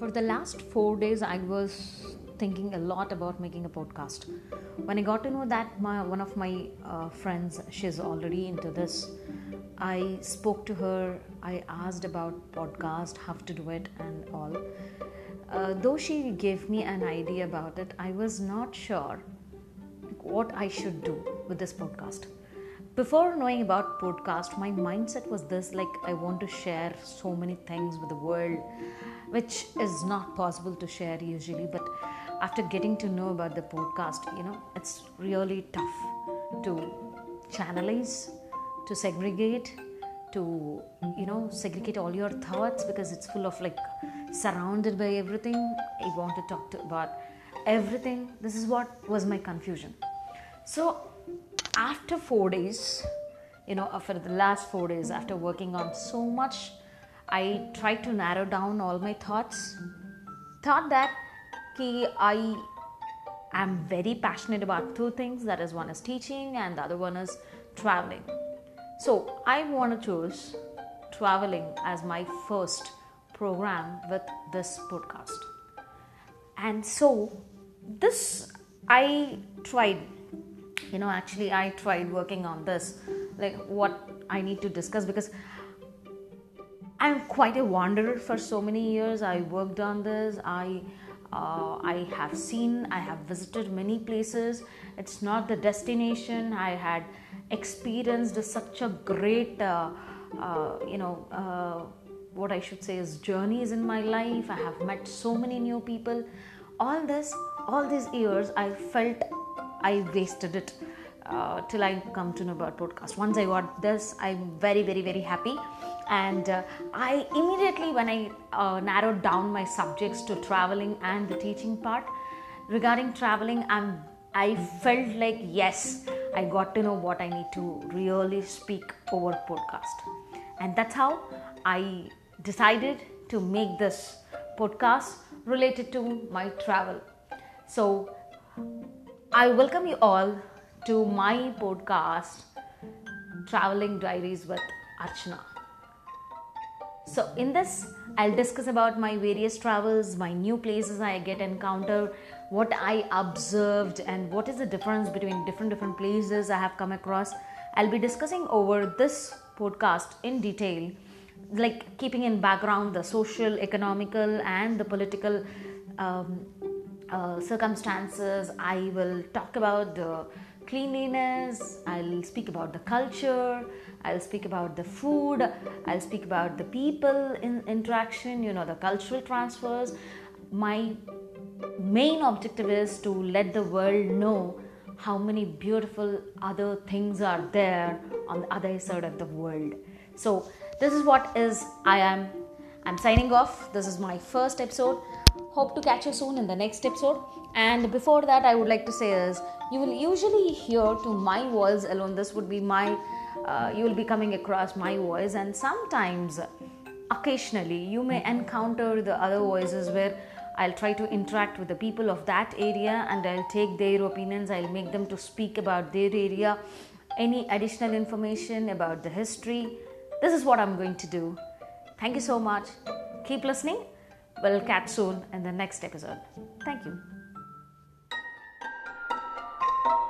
For the last four days, I was thinking a lot about making a podcast. When I got to know that my one of my uh, friends, she's already into this, I spoke to her. I asked about podcast, how to do it, and all. Uh, though she gave me an idea about it, I was not sure what I should do with this podcast before knowing about podcast my mindset was this like i want to share so many things with the world which is not possible to share usually but after getting to know about the podcast you know it's really tough to channelize to segregate to you know segregate all your thoughts because it's full of like surrounded by everything. I want to talk to about everything. This is what was my confusion. So after four days, you know, after the last four days, after working on so much, I tried to narrow down all my thoughts. Thought that ki I am very passionate about two things. That is, one is teaching, and the other one is traveling. So I want to choose traveling as my first program with this podcast. And so this I tried you know actually i tried working on this like what i need to discuss because i'm quite a wanderer for so many years. I worked on this. I uh, i have seen i have visited many places. It's not the destination. I had experienced such a great uh, uh, you know uh, what i should say is journeys in my life. I have met so many new people. All this all these years i felt I wasted it uh, till I come to know about podcast. Once I got this, I'm very, very, very happy. And uh, I immediately, when I uh, narrowed down my subjects to traveling and the teaching part, regarding traveling, I'm I felt like yes, I got to know what I need to really speak over podcast, and that's how I decided to make this podcast related to my travel. So I welcome you all to my podcast, Traveling Diaries with Archana. So, in this, I'll discuss about my various travels, my new places I get encounter, what I observed, and what is the difference between different different places I have come across. I'll be discussing over this podcast in detail, like keeping in background the social, economical, and the political um, uh, circumstances. I will talk about the cleanliness, I'll speak about the culture, I'll speak about the food, I'll speak about the people in interaction, you know, the cultural transfers. My main objective is to let the world know how many beautiful other things are there on the other side of the world. So, this is what is I am. I'm signing off. This is my first episode. Hope to catch you soon in the next episode. And before that, I would like to say is you will usually hear to my voice alone. This would be my, uh, you will be coming across my voice, and sometimes, occasionally, you may encounter the other voices where I'll try to interact with the people of that area and I'll take their opinions, I'll make them to speak about their area, any additional information about the history. This is what I'm going to do. Thank you so much. Keep listening We'll catch soon in the next episode. Thank you. Thank you.